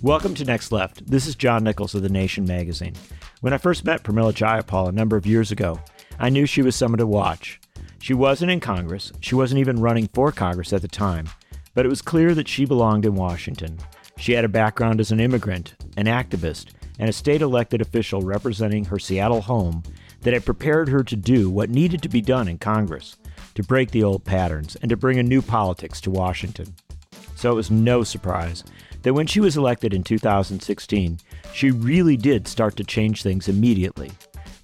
Welcome to Next Left. This is John Nichols of The Nation magazine. When I first met Pramila Jayapal a number of years ago, I knew she was someone to watch. She wasn't in Congress, she wasn't even running for Congress at the time, but it was clear that she belonged in Washington. She had a background as an immigrant, an activist, and a state elected official representing her Seattle home that had prepared her to do what needed to be done in Congress to break the old patterns and to bring a new politics to Washington. So it was no surprise that when she was elected in 2016, she really did start to change things immediately.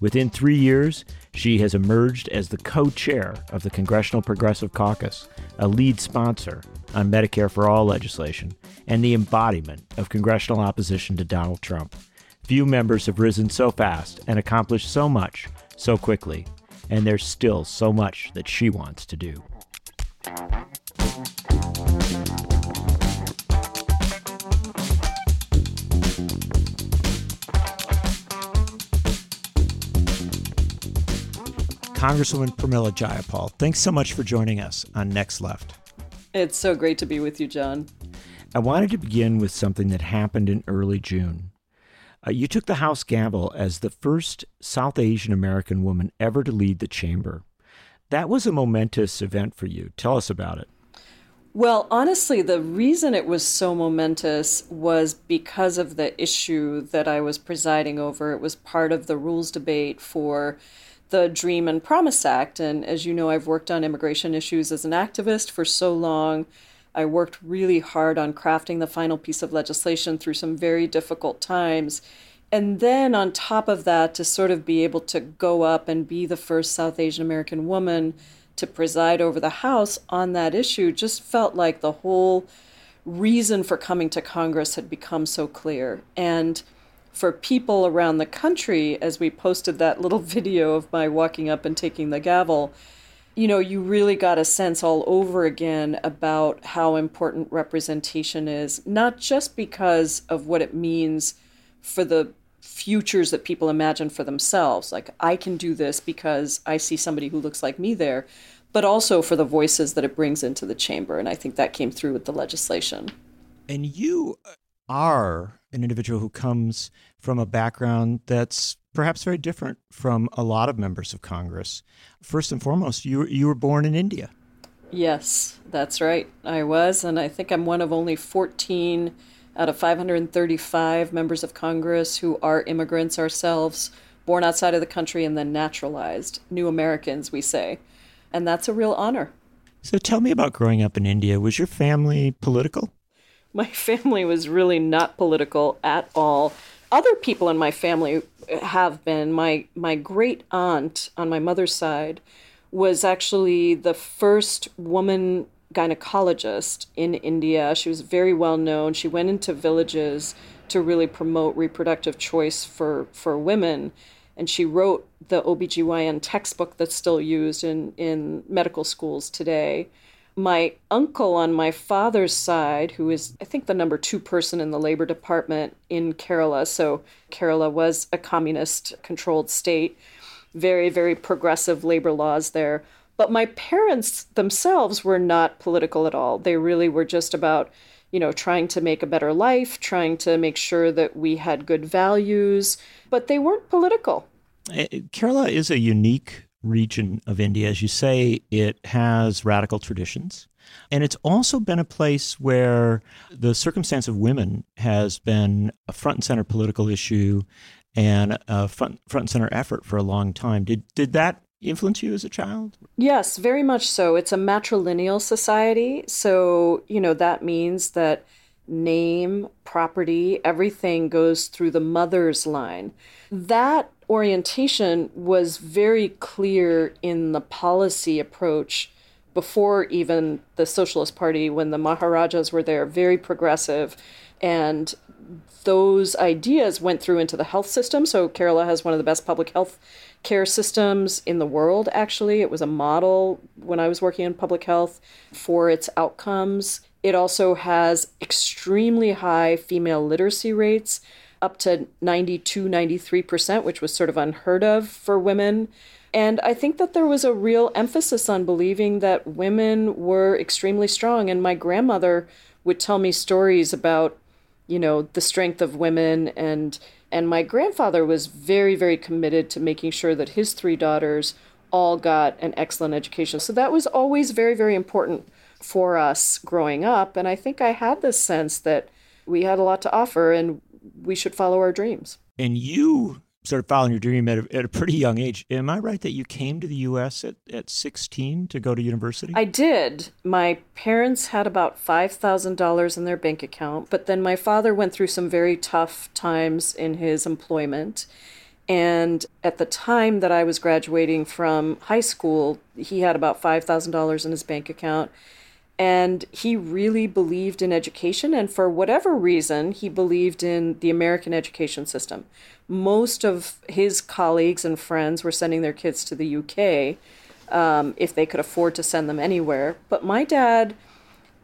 Within three years, she has emerged as the co chair of the Congressional Progressive Caucus, a lead sponsor on Medicare for All legislation, and the embodiment of congressional opposition to Donald Trump. Few members have risen so fast and accomplished so much so quickly, and there's still so much that she wants to do. Congresswoman Pramila Jayapal, thanks so much for joining us on Next Left. It's so great to be with you, John. I wanted to begin with something that happened in early June. Uh, you took the House gavel as the first South Asian American woman ever to lead the chamber. That was a momentous event for you. Tell us about it. Well, honestly, the reason it was so momentous was because of the issue that I was presiding over. It was part of the rules debate for the Dream and Promise Act. And as you know, I've worked on immigration issues as an activist for so long. I worked really hard on crafting the final piece of legislation through some very difficult times. And then on top of that, to sort of be able to go up and be the first South Asian American woman to preside over the House on that issue just felt like the whole reason for coming to Congress had become so clear. And for people around the country, as we posted that little video of my walking up and taking the gavel, you know, you really got a sense all over again about how important representation is, not just because of what it means for the futures that people imagine for themselves. Like, I can do this because I see somebody who looks like me there, but also for the voices that it brings into the chamber. And I think that came through with the legislation. And you are an individual who comes from a background that's perhaps very different from a lot of members of Congress. First and foremost, you you were born in India. Yes, that's right. I was, and I think I'm one of only 14 out of 535 members of Congress who are immigrants ourselves, born outside of the country and then naturalized, new Americans, we say. And that's a real honor. So tell me about growing up in India. Was your family political? My family was really not political at all. Other people in my family have been. My my great aunt on my mother's side was actually the first woman gynecologist in India. She was very well known. She went into villages to really promote reproductive choice for, for women. And she wrote the OBGYN textbook that's still used in, in medical schools today my uncle on my father's side, who is, I think, the number two person in the labor department in Kerala. So Kerala was a communist controlled state, very, very progressive labor laws there. But my parents themselves were not political at all. They really were just about, you know, trying to make a better life, trying to make sure that we had good values, but they weren't political. Eh, Kerala is a unique region of India. As you say, it has radical traditions. And it's also been a place where the circumstance of women has been a front and center political issue and a front, front and center effort for a long time. Did, did that influence you as a child? Yes, very much so. It's a matrilineal society. So, you know, that means that name, property, everything goes through the mother's line. That orientation was very clear in the policy approach before even the Socialist Party, when the Maharajas were there, very progressive. And those ideas went through into the health system. So Kerala has one of the best public health care systems in the world, actually. It was a model when I was working in public health for its outcomes. It also has extremely high female literacy rates up to 92, 93%, which was sort of unheard of for women. And I think that there was a real emphasis on believing that women were extremely strong. And my grandmother would tell me stories about you know, the strength of women and and my grandfather was very very committed to making sure that his three daughters all got an excellent education. So that was always very very important for us growing up and I think I had this sense that we had a lot to offer and we should follow our dreams. And you started following your dream at a, at a pretty young age. Am I right that you came to the U.S. at, at 16 to go to university? I did. My parents had about $5,000 in their bank account, but then my father went through some very tough times in his employment. And at the time that I was graduating from high school, he had about $5,000 in his bank account and he really believed in education and for whatever reason he believed in the american education system. Most of his colleagues and friends were sending their kids to the uk um, if they could afford to send them anywhere. But my dad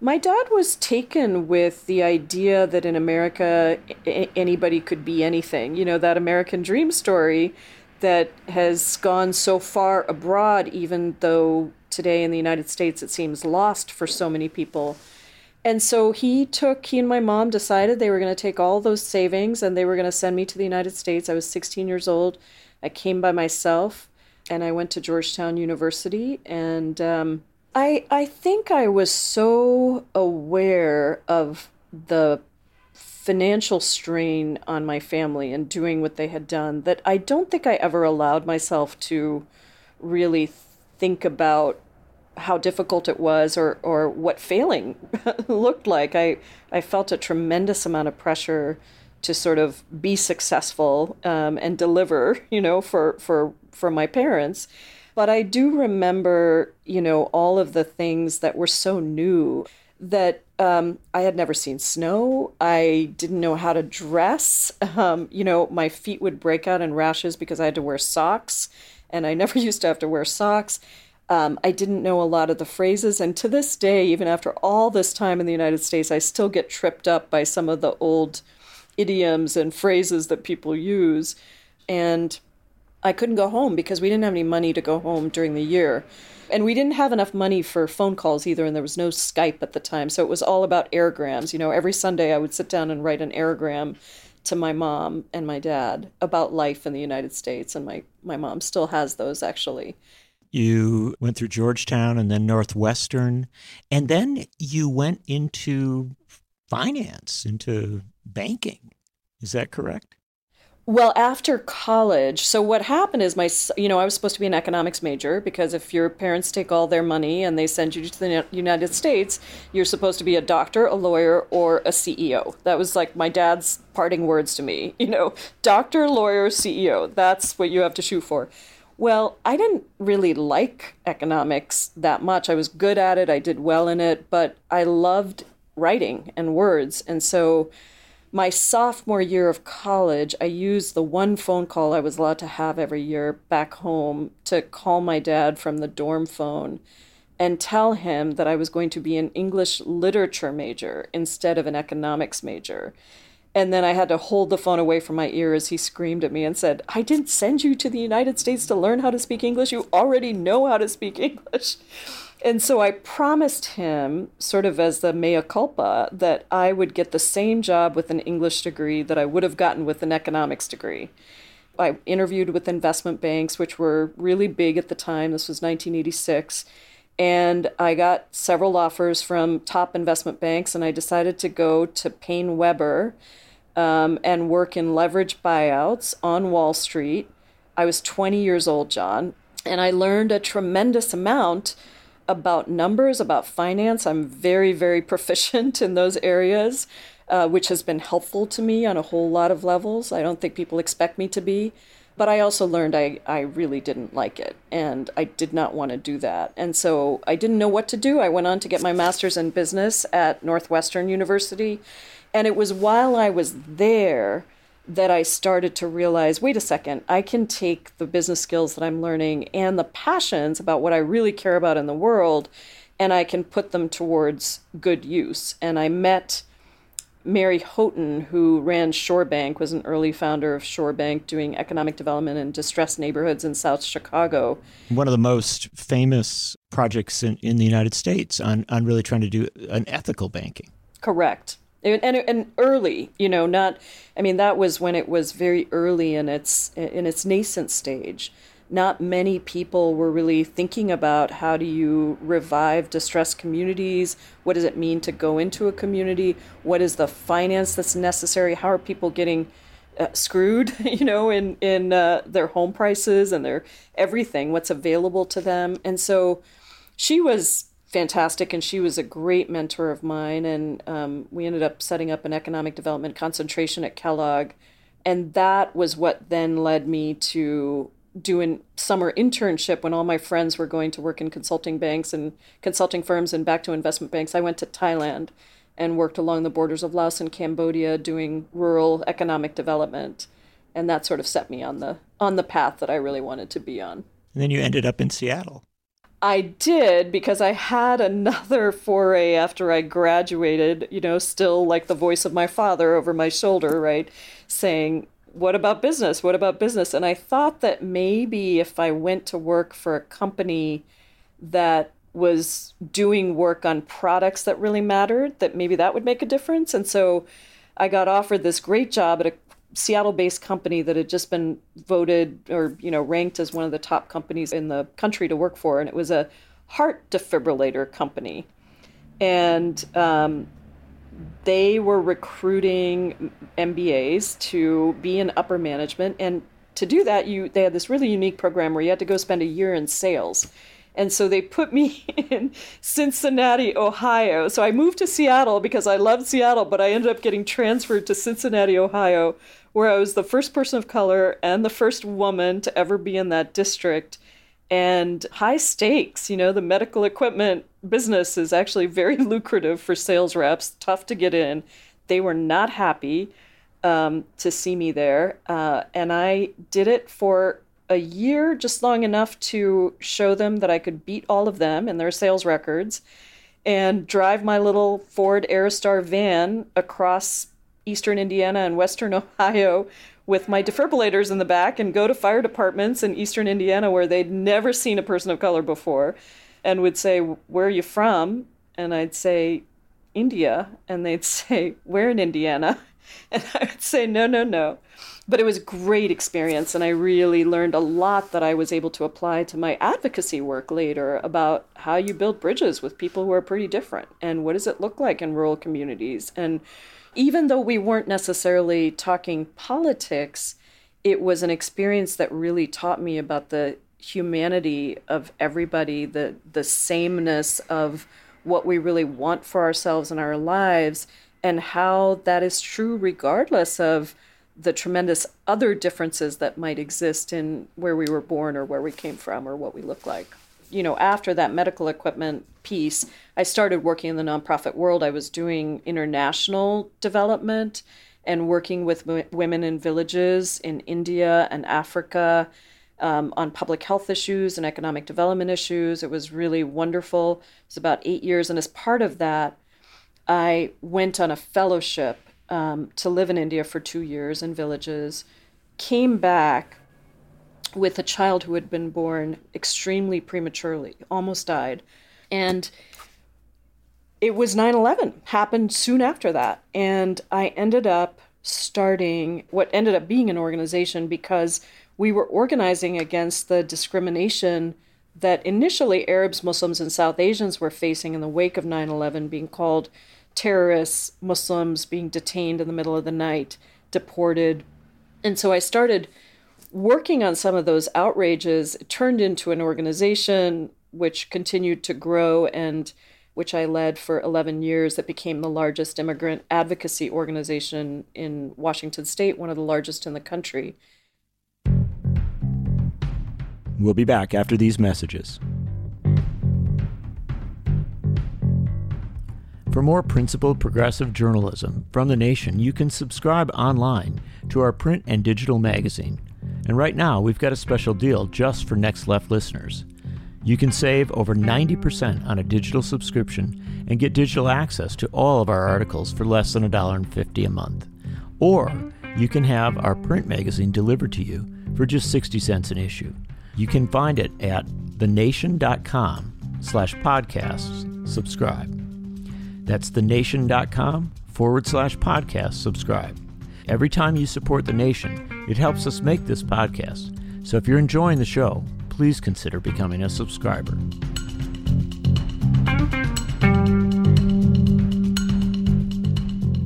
my dad was taken with the idea that in america anybody could be anything. You know that american dream story that has gone so far abroad even though today in the United States it seems lost for so many people. And so he took, he and my mom decided they were going to take all those savings and they were going to send me to the United States. I was 16 years old. I came by myself and I went to Georgetown University. And um, I, I think I was so aware of the financial strain on my family and doing what they had done that I don't think I ever allowed myself to really think about how difficult it was or, or what failing looked like. I, I felt a tremendous amount of pressure to sort of be successful um, and deliver, you know, for, for, for my parents. But I do remember, you know, all of the things that were so new that um, I had never seen snow. I didn't know how to dress. Um, you know, my feet would break out in rashes because I had to wear socks and I never used to have to wear socks. Um, I didn't know a lot of the phrases, and to this day, even after all this time in the United States, I still get tripped up by some of the old idioms and phrases that people use. And I couldn't go home because we didn't have any money to go home during the year. And we didn't have enough money for phone calls either, and there was no Skype at the time. So it was all about airgrams. You know, every Sunday I would sit down and write an airgram to my mom and my dad about life in the United States, and my my mom still has those actually. You went through Georgetown and then Northwestern, and then you went into finance, into banking. Is that correct? Well, after college, so what happened is my, you know, I was supposed to be an economics major because if your parents take all their money and they send you to the United States, you're supposed to be a doctor, a lawyer, or a CEO. That was like my dad's parting words to me, you know, doctor, lawyer, CEO. That's what you have to shoot for. Well, I didn't really like economics that much. I was good at it, I did well in it, but I loved writing and words. And so my sophomore year of college, I used the one phone call I was allowed to have every year back home to call my dad from the dorm phone and tell him that I was going to be an English literature major instead of an economics major. And then I had to hold the phone away from my ear as he screamed at me and said, I didn't send you to the United States to learn how to speak English. You already know how to speak English. And so I promised him, sort of as the mea culpa, that I would get the same job with an English degree that I would have gotten with an economics degree. I interviewed with investment banks, which were really big at the time. This was 1986. And I got several offers from top investment banks, and I decided to go to PaineWebber um, and work in leverage buyouts on Wall Street. I was 20 years old, John, and I learned a tremendous amount about numbers, about finance. I'm very, very proficient in those areas, uh, which has been helpful to me on a whole lot of levels. I don't think people expect me to be. But I also learned I, I really didn't like it and I did not want to do that. And so I didn't know what to do. I went on to get my master's in business at Northwestern University. And it was while I was there that I started to realize wait a second, I can take the business skills that I'm learning and the passions about what I really care about in the world and I can put them towards good use. And I met Mary Houghton, who ran Shore Bank, was an early founder of Shore Bank, doing economic development in distressed neighborhoods in South Chicago. One of the most famous projects in, in the United States on, on really trying to do an ethical banking. Correct. And, and, and early, you know, not. I mean, that was when it was very early in its in its nascent stage. Not many people were really thinking about how do you revive distressed communities. What does it mean to go into a community? What is the finance that's necessary? How are people getting uh, screwed, you know, in in uh, their home prices and their everything, what's available to them. And so, she was fantastic, and she was a great mentor of mine. And um, we ended up setting up an economic development concentration at Kellogg, and that was what then led me to doing summer internship when all my friends were going to work in consulting banks and consulting firms and back to investment banks. I went to Thailand and worked along the borders of Laos and Cambodia doing rural economic development. And that sort of set me on the on the path that I really wanted to be on. And then you ended up in Seattle. I did because I had another foray after I graduated, you know, still like the voice of my father over my shoulder, right? Saying, What about business? What about business? And I thought that maybe if I went to work for a company that was doing work on products that really mattered, that maybe that would make a difference. And so I got offered this great job at a Seattle-based company that had just been voted or you know ranked as one of the top companies in the country to work for, and it was a heart defibrillator company, and um, they were recruiting MBAs to be in upper management, and to do that, you they had this really unique program where you had to go spend a year in sales. And so they put me in Cincinnati, Ohio. So I moved to Seattle because I loved Seattle, but I ended up getting transferred to Cincinnati, Ohio, where I was the first person of color and the first woman to ever be in that district. And high stakes, you know, the medical equipment business is actually very lucrative for sales reps, tough to get in. They were not happy um, to see me there. Uh, and I did it for a year, just long enough to show them that I could beat all of them in their sales records and drive my little Ford Aerostar van across eastern Indiana and western Ohio with my defibrillators in the back and go to fire departments in eastern Indiana where they'd never seen a person of color before and would say, Where are you from? And I'd say, India. And they'd say, Where in Indiana? And I would say, No, no, no. But it was a great experience, and I really learned a lot that I was able to apply to my advocacy work later about how you build bridges with people who are pretty different and what does it look like in rural communities and even though we weren't necessarily talking politics, it was an experience that really taught me about the humanity of everybody, the the sameness of what we really want for ourselves and our lives, and how that is true regardless of the tremendous other differences that might exist in where we were born or where we came from or what we look like you know, after that medical equipment piece, I started working in the nonprofit world. I was doing international development and working with w- women in villages in India and Africa um, on public health issues and economic development issues. It was really wonderful. It was about eight years. And as part of that, I went on a fellowship um, to live in India for two years in villages, came back with a child who had been born extremely prematurely, almost died. And it was 9 11, happened soon after that. And I ended up starting what ended up being an organization because we were organizing against the discrimination that initially Arabs, Muslims, and South Asians were facing in the wake of 9 11, being called terrorists, Muslims being detained in the middle of the night, deported. And so I started working on some of those outrages turned into an organization which continued to grow and which I led for 11 years that became the largest immigrant advocacy organization in Washington state, one of the largest in the country. We'll be back after these messages. For more principled progressive journalism from the nation, you can subscribe online to our print and digital magazine and right now, we've got a special deal just for Next Left listeners. You can save over 90% on a digital subscription and get digital access to all of our articles for less than $1.50 a month. Or you can have our print magazine delivered to you for just 60 cents an issue. You can find it at thenation.com slash podcasts subscribe. That's thenation.com forward slash podcast subscribe. Every time you support the nation, it helps us make this podcast. So if you're enjoying the show, please consider becoming a subscriber.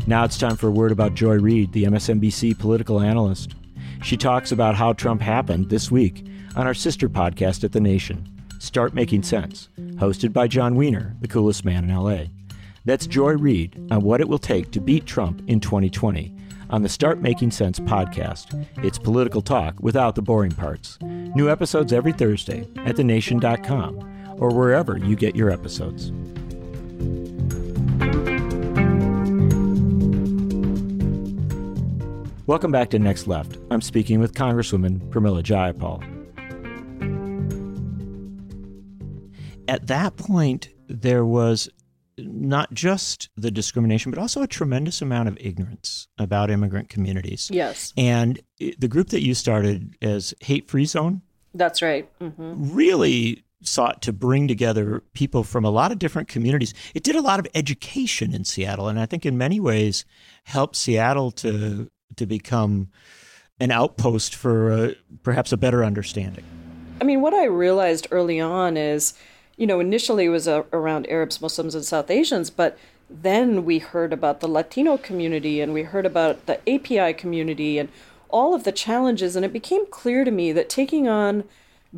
Now it's time for a word about Joy Reid, the MSNBC political analyst. She talks about how Trump happened this week on our sister podcast at The Nation, Start Making Sense, hosted by Jon Wiener, the coolest man in LA. That's Joy Reid on what it will take to beat Trump in 2020 on the Start Making Sense podcast. It's political talk without the boring parts. New episodes every Thursday at thenation.com or wherever you get your episodes. Welcome back to Next Left. I'm speaking with Congresswoman Pramila Jayapal. At that point, there was not just the discrimination, but also a tremendous amount of ignorance about immigrant communities. Yes. And the group that you started as Hate Free Zone. That's right. Mm-hmm. Really sought to bring together people from a lot of different communities. It did a lot of education in Seattle, and I think in many ways helped Seattle to to become an outpost for uh, perhaps a better understanding? I mean, what I realized early on is, you know, initially it was uh, around Arabs, Muslims, and South Asians, but then we heard about the Latino community and we heard about the API community and all of the challenges. And it became clear to me that taking on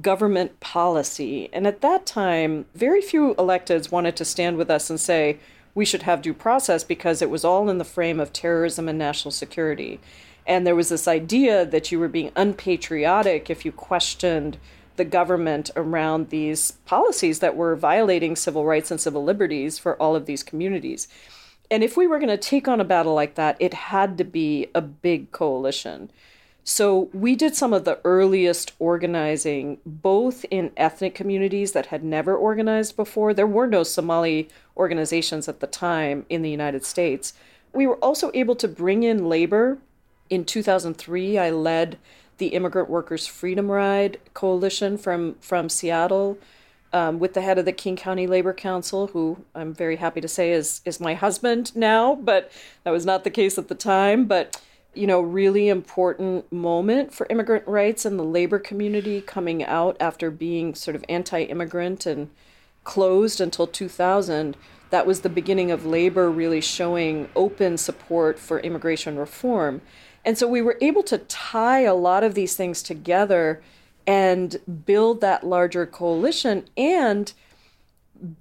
government policy, and at that time, very few electeds wanted to stand with us and say, we should have due process because it was all in the frame of terrorism and national security. And there was this idea that you were being unpatriotic if you questioned the government around these policies that were violating civil rights and civil liberties for all of these communities. And if we were going to take on a battle like that, it had to be a big coalition. So we did some of the earliest organizing, both in ethnic communities that had never organized before. There were no Somali organizations at the time in the United States. We were also able to bring in labor. In 2003, I led the Immigrant Workers Freedom Ride Coalition from, from Seattle um, with the head of the King County Labor Council, who I'm very happy to say is, is my husband now, but that was not the case at the time. But you know, really important moment for immigrant rights and the labor community coming out after being sort of anti immigrant and closed until 2000. That was the beginning of labor really showing open support for immigration reform. And so we were able to tie a lot of these things together and build that larger coalition and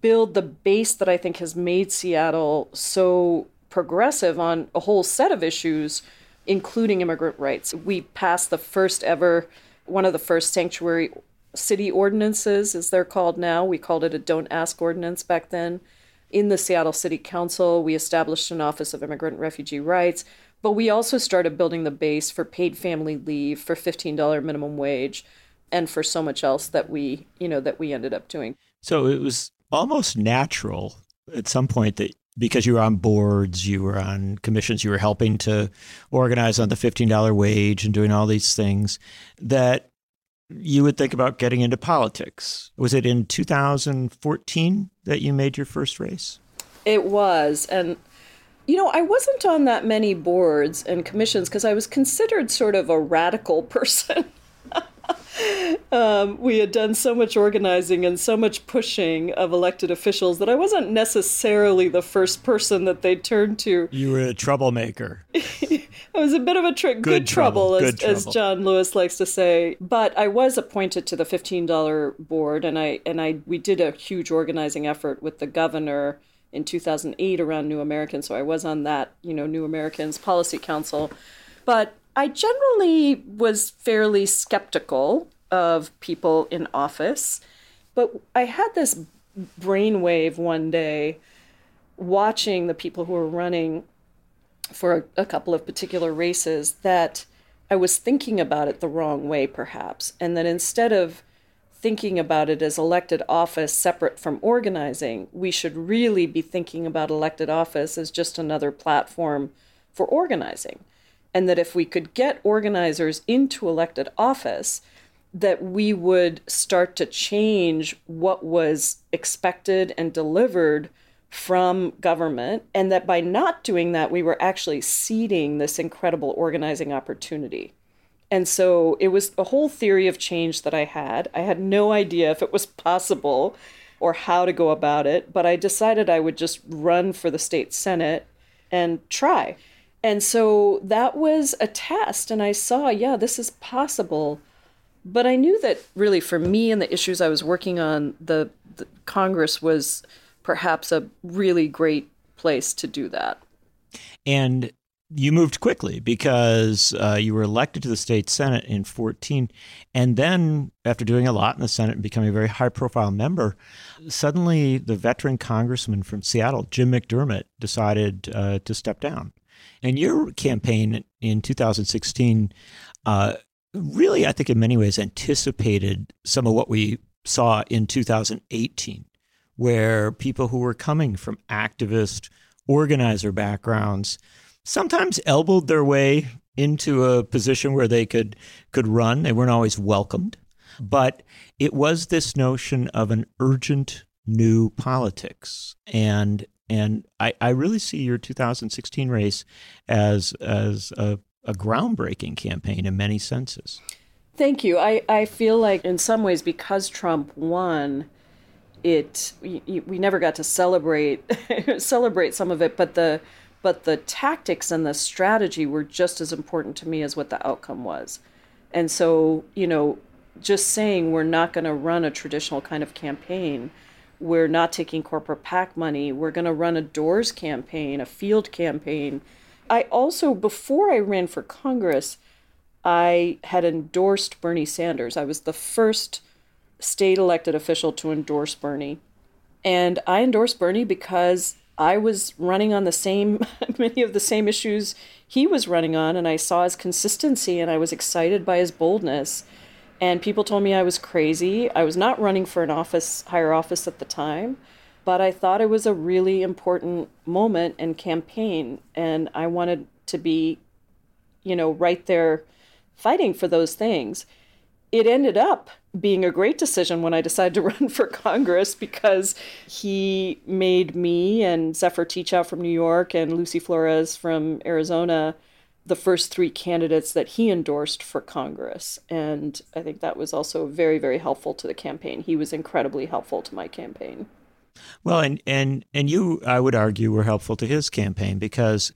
build the base that I think has made Seattle so progressive on a whole set of issues including immigrant rights. We passed the first ever, one of the first sanctuary city ordinances, as they're called now. We called it a Don't Ask ordinance back then. In the Seattle City Council, we established an Office of Immigrant and Refugee Rights, but we also started building the base for paid family leave, for $15 minimum wage, and for so much else that we, you know, that we ended up doing. So it was almost natural at some point that because you were on boards, you were on commissions, you were helping to organize on the $15 wage and doing all these things, that you would think about getting into politics. Was it in 2014 that you made your first race? It was. And, you know, I wasn't on that many boards and commissions because I was considered sort of a radical person um, we had done so much organizing and so much pushing of elected officials that I wasn't necessarily the first person that they turned to. You were a troublemaker. I was a bit of a tr- good, good, trouble, trouble, as, good trouble, as John Lewis likes to say. But I was appointed to the fifteen dollar board, and I and I we did a huge organizing effort with the governor in 2008 around New Americans. So I was on that, you know, New Americans Policy Council. But I generally was fairly skeptical of people in office, but I had this brainwave one day watching the people who were running for a, a, couple of particular races that I was thinking about it the wrong way, perhaps. And that instead of thinking about it as elected office separate from organizing, we should really be thinking about elected office as just another platform for organizing and that if we could get organizers into elected office, that we would start to change what was expected and delivered from government, and that by not doing that, we were actually ceding this incredible organizing opportunity. And so it was a whole theory of change that I had. I had no idea if it was possible or how to go about it, but I decided I would just run for the state senate and try. And so that was a test, and I saw, yeah, this is possible. But I knew that really for me and the issues I was working on, the, the Congress was perhaps a really great place to do that. And you moved quickly because uh, you were elected to the state senate in 14 and then after doing a lot in the senate and becoming a very high profile member suddenly the veteran congressman from seattle jim mcdermott decided uh, to step down. And your campaign in 2016 uh, really i think in many ways anticipated some of what we saw in 2018 where people who were coming from activist organizer backgrounds sometimes elbowed their way into a position where they could could run. They weren't always welcomed, but it was this notion of an urgent new politics, and and I, I really see your 2016 race as as a, a groundbreaking campaign in many senses. Thank you. I, I feel like in some ways because Trump won, it we, we never got to celebrate celebrate some of it, but the but the tactics and the strategy were just as important to me as what the outcome was. And so, you know, just saying we're not going to run a traditional kind of campaign, we're not taking corporate PAC money, we're going to run a doors campaign, a field campaign. I also, before I ran for Congress, I had endorsed Bernie Sanders. I was the first state elected official to endorse Bernie. And I endorsed Bernie because I was running on the same, many of the same issues he was running on, and I saw his consistency and I was excited by his boldness. And people told me I was crazy. I was not running for an office, higher office at the time, but I thought it was a really important moment and campaign, and I wanted to be, you know, right there fighting for those things. It ended up being a great decision when I decided to run for Congress because he made me and Zephyr Teachout from New York and Lucy Flores from Arizona the first three candidates that he endorsed for Congress. And I think that was also very, very helpful to the campaign. He was incredibly helpful to my campaign. Well, and and and you, I would argue, were helpful to his campaign because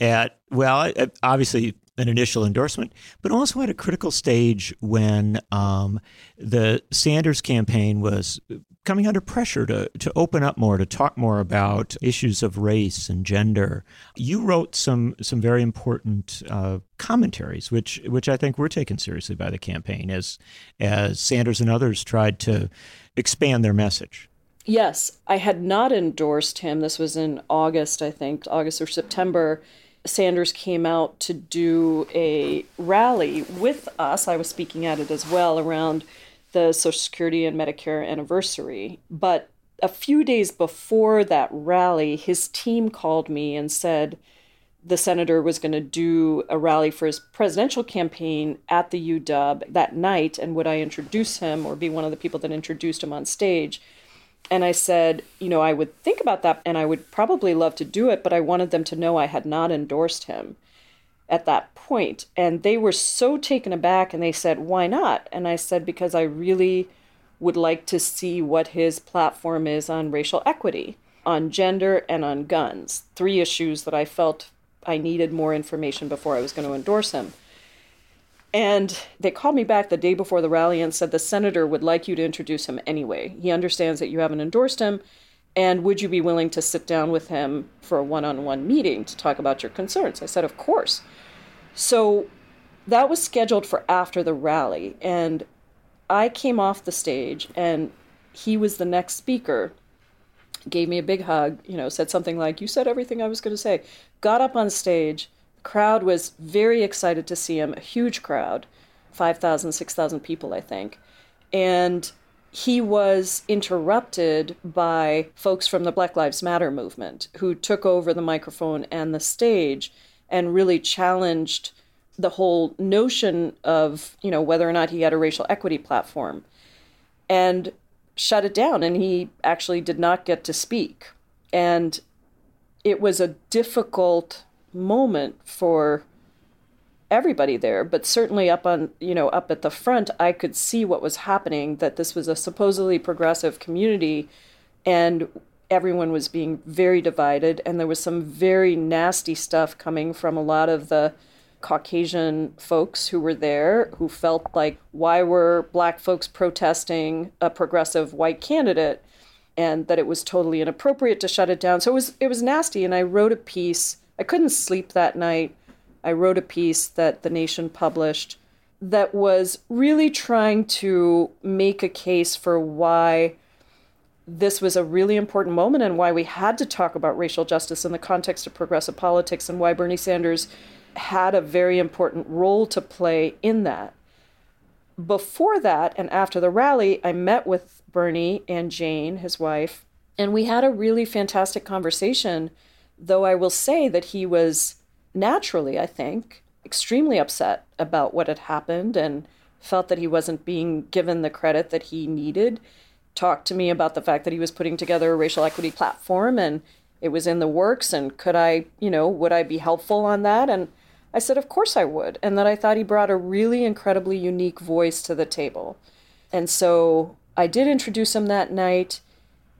at well, obviously an initial endorsement, but also at a critical stage when um, the Sanders campaign was coming under pressure to, to open up more, to talk more about issues of race and gender. You wrote some some very important uh, commentaries, which which I think were taken seriously by the campaign as as Sanders and others tried to expand their message. Yes, I had not endorsed him. This was in August, I think, August or September Sanders came out to do a rally with us. I was speaking at it as well around the Social Security and Medicare anniversary. But a few days before that rally, his team called me and said the senator was going to do a rally for his presidential campaign at the UW that night. And would I introduce him or be one of the people that introduced him on stage? And I said, you know, I would think about that and I would probably love to do it, but I wanted them to know I had not endorsed him at that point. And they were so taken aback and they said, why not? And I said, because I really would like to see what his platform is on racial equity, on gender, and on guns. Three issues that I felt I needed more information before I was going to endorse him. And they called me back the day before the rally and said the senator would like you to introduce him anyway. He understands that you haven't endorsed him. And would you be willing to sit down with him for a one on one meeting to talk about your concerns? I said, Of course. So that was scheduled for after the rally. And I came off the stage, and he was the next speaker, gave me a big hug, you know, said something like, You said everything I was going to say, got up on stage crowd was very excited to see him, a huge crowd, 5,000, 6,000 people, I think. And he was interrupted by folks from the Black Lives Matter movement who took over the microphone and the stage and really challenged the whole notion of, you know, whether or not he had a racial equity platform and shut it down. And he actually did not get to speak. And it was a difficult moment for everybody there, but certainly up on, you know, up at the front, I could see what was happening that this was a supposedly progressive community and everyone was being very divided and there was some very nasty stuff coming from a lot of the Caucasian folks who were there who felt like why were black folks protesting a progressive white candidate and that it was totally inappropriate to shut it down. So it was it was nasty and I wrote a piece. I couldn't sleep that night. I wrote a piece that the Nation published that was really trying to make a case for why this was a really important moment and why we had to talk about racial justice in the context of progressive politics and why Bernie Sanders had a very important role to play in that. Before that and after the rally, I met with Bernie and Jane, his wife, and we had a really fantastic conversation. Though I will say that he was naturally, I think, extremely upset about what had happened and felt that he wasn't being given the credit that he needed. Talked to me about the fact that he was putting together a racial equity platform and it was in the works and could I, you know, would I be helpful on that? And I said, Of course I would. And that I thought he brought a really incredibly unique voice to the table. And so I did introduce him that night.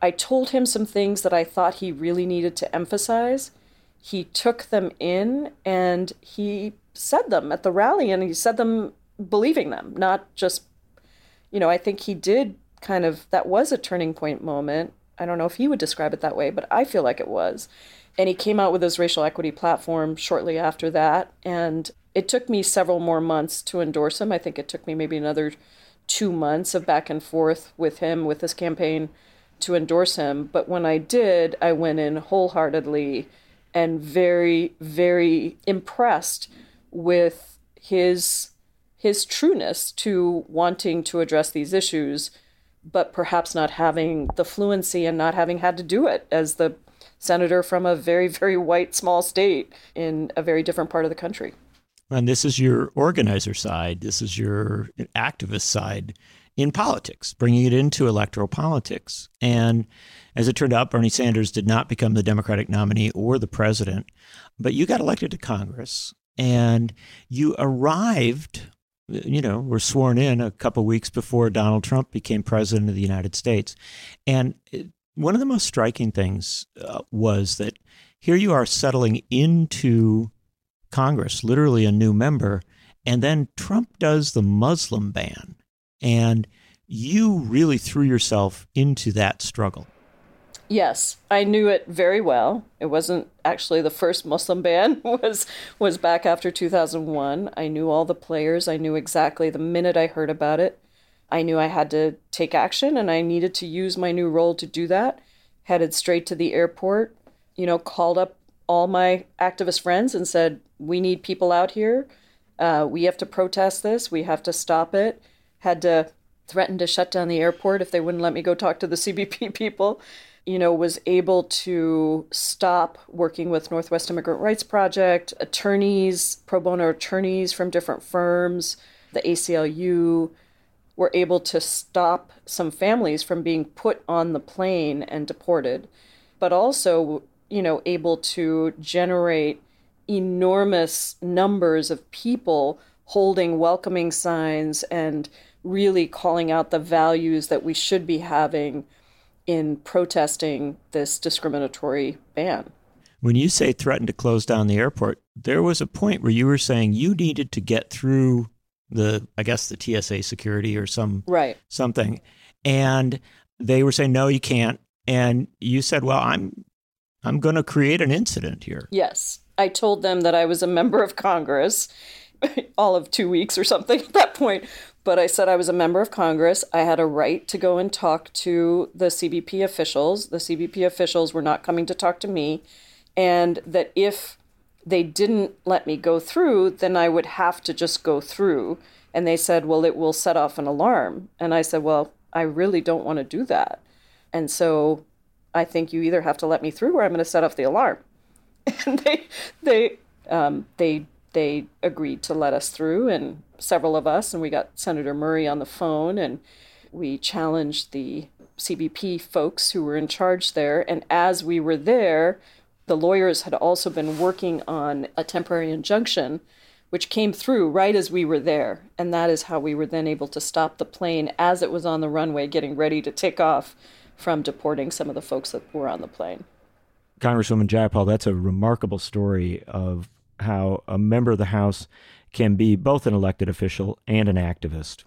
I told him some things that I thought he really needed to emphasize. He took them in and he said them at the rally, and he said them believing them, not just, you know, I think he did kind of, that was a turning point moment. I don't know if he would describe it that way, but I feel like it was. And he came out with his racial equity platform shortly after that. And it took me several more months to endorse him. I think it took me maybe another two months of back and forth with him, with his campaign to endorse him. But when I did, I went in wholeheartedly and very, very impressed with his his trueness to wanting to address these issues, but perhaps not having the fluency and not having had to do it as the senator from a very, very white small state in a very different part of the country. And this is your organizer side, this is your activist side in politics, bringing it into electoral politics. And as it turned out, Bernie Sanders did not become the Democratic nominee or the president, but you got elected to Congress and you arrived, you know, were sworn in a couple weeks before Donald Trump became president of the United States. And one of the most striking things uh, was that here you are settling into Congress, literally a new member, and then Trump does the Muslim ban. And you really threw yourself into that struggle. Yes, I knew it very well. It wasn't actually the first Muslim ban was was back after 2001. I knew all the players. I knew exactly the minute I heard about it I knew I had to take action and I needed to use my new role to do that. Headed straight to the airport, you know, called up all my activist friends and said, We need people out here. Uh, we have to protest this. We have to stop it. Had to threaten to shut down the airport if they wouldn't let me go talk to the CBP people. You know, was able to stop working with Northwest Immigrant Rights Project, attorneys, pro bono attorneys from different firms, the ACLU, were able to stop some families from being put on the plane and deported, but also, you know, able to generate enormous numbers of people holding welcoming signs and really calling out the values that we should be having in protesting this discriminatory ban. When you say threatened to close down the airport, there was a point where you were saying you needed to get through the I guess the TSA security or some right something, and they were saying no, you can't. And you said, well, I'm I'm going to create an incident here. Yes, I told them that I was a member of Congress, all of two weeks or something at that point. But I said I was a member of Congress. I had a right to go and talk to the CBP officials. The CBP officials were not coming to talk to me. And that if they didn't let me go through, then I would have to just go through. And they said, well, it will set off an alarm. And I said, well, I really don't want to do that. And so I think you either have to let me through or I'm going to set off the alarm. And they, they, um, they, they agreed to let us through, and several of us, and we got Senator Murray on the phone, and we challenged the CBP folks who were in charge there. And as we were there, the lawyers had also been working on a temporary injunction, which came through right as we were there. And that is how we were then able to stop the plane as it was on the runway, getting ready to take off from deporting some of the folks that were on the plane. Congresswoman Jayapal, that's a remarkable story of how a member of the House can be both an elected official and an activist.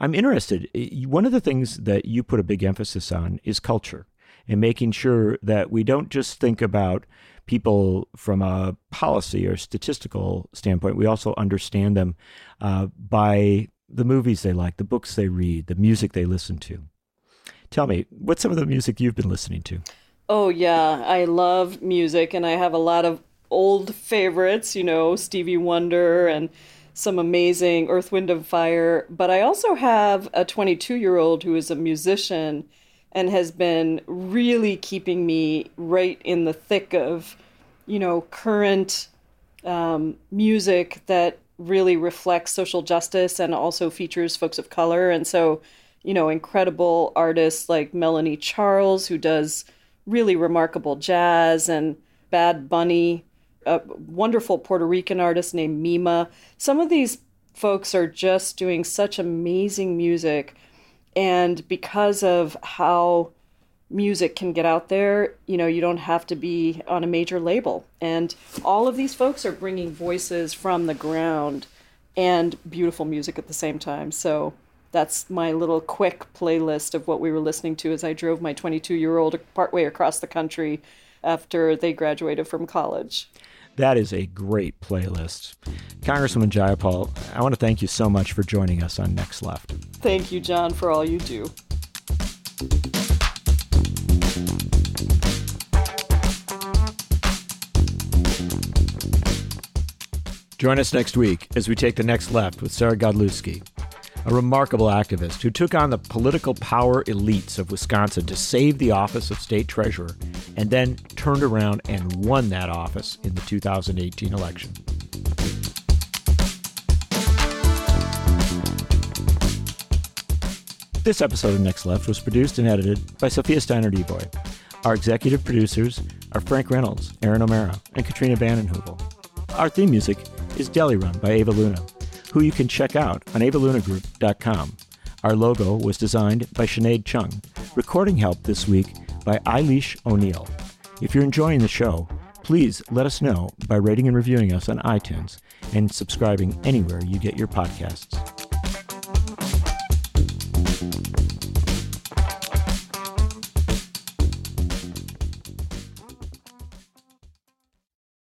I'm interested. One of the things that you put a big emphasis on is culture and making sure that we don't just think about people from a policy or statistical standpoint. We also understand them uh, by the movies they like, the books they read, the music they listen to. Tell me, what's some of the music you've been listening to? Oh, yeah. I love music, and I have a lot of old favorites, you know, Stevie Wonder and some amazing Earth, Wind, and Fire. But I also have a 22 year old who is a musician and has been really keeping me right in the thick of, you know, current um, music that really reflects social justice and also features folks of color. And so, you know, incredible artists like Melanie Charles, who does really remarkable jazz, and Bad Bunny, a wonderful Puerto Rican artist named Mima. Some of these folks are just doing such amazing music. And because of how music can get out there, you know, you don't have to be on a major label. And all of these folks are bringing voices from the ground and beautiful music at the same time. So that's my little quick playlist of what we were listening to as I drove my 22 year old partway across the country after they graduated from college. That is a great playlist. Congresswoman Jayapal, I want to thank you so much for joining us on Next Left. Thank you, John, for all you do. Join us next week as we take the next left with Sarah Godlewski a remarkable activist who took on the political power elites of Wisconsin to save the office of state treasurer and then turned around and won that office in the 2018 election. This episode of Next Left was produced and edited by Sophia Steiner Devoy. Our executive producers are Frank Reynolds, Erin O'Mara, and Katrina vanden Heuvel. Our theme music is Deli Run by Ava Luna who you can check out on avalunagroup.com. Our logo was designed by Sinead Chung. Recording help this week by Eilish O'Neill. If you're enjoying the show, please let us know by rating and reviewing us on iTunes and subscribing anywhere you get your podcasts.